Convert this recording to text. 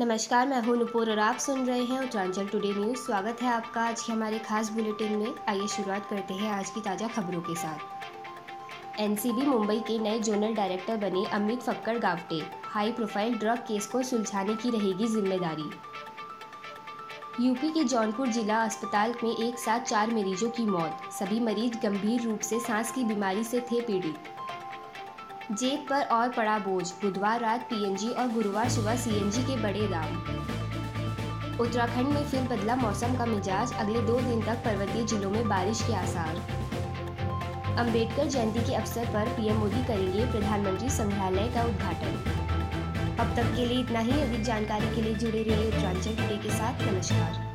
नमस्कार, मैं हूँ नुपुर और आप सुन रहे हैं उत्तरांचल टुडे न्यूज़। स्वागत है आपका आज के हमारे खास बुलेटिन में। आइए शुरुआत करते हैं आज की ताज़ा खबरों के साथ। एनसीबी मुंबई के नए जोनल डायरेक्टर बने Amit Phakkar Gawate. High profile drug case को सुलझाने की रहेगी ज़िम्मेदारी। यूपी के जौनपुर जिला अस्पताल में एक साथ चार मरीजों की मौत। सभी मरीज़ गंभीर रूप से सांस की बीमारी से थे पीड़ित। जेब पर और पड़ा बोझ। बुधवार रात पीएनजी और गुरुवार सुबह सीएनजी के बड़े दाम। उत्तराखंड में फिर बदला मौसम का मिजाज। अगले दो दिन तक पर्वतीय जिलों में बारिश के आसार। अंबेडकर जयंती के अवसर पर पीएम मोदी करेंगे प्रधानमंत्री संग्रहालय का उद्घाटन। अब तक के लिए इतना ही। अधिक जानकारी के लिए जुड़े रहिए उत्तरांचल टुडे के साथ। नमस्कार।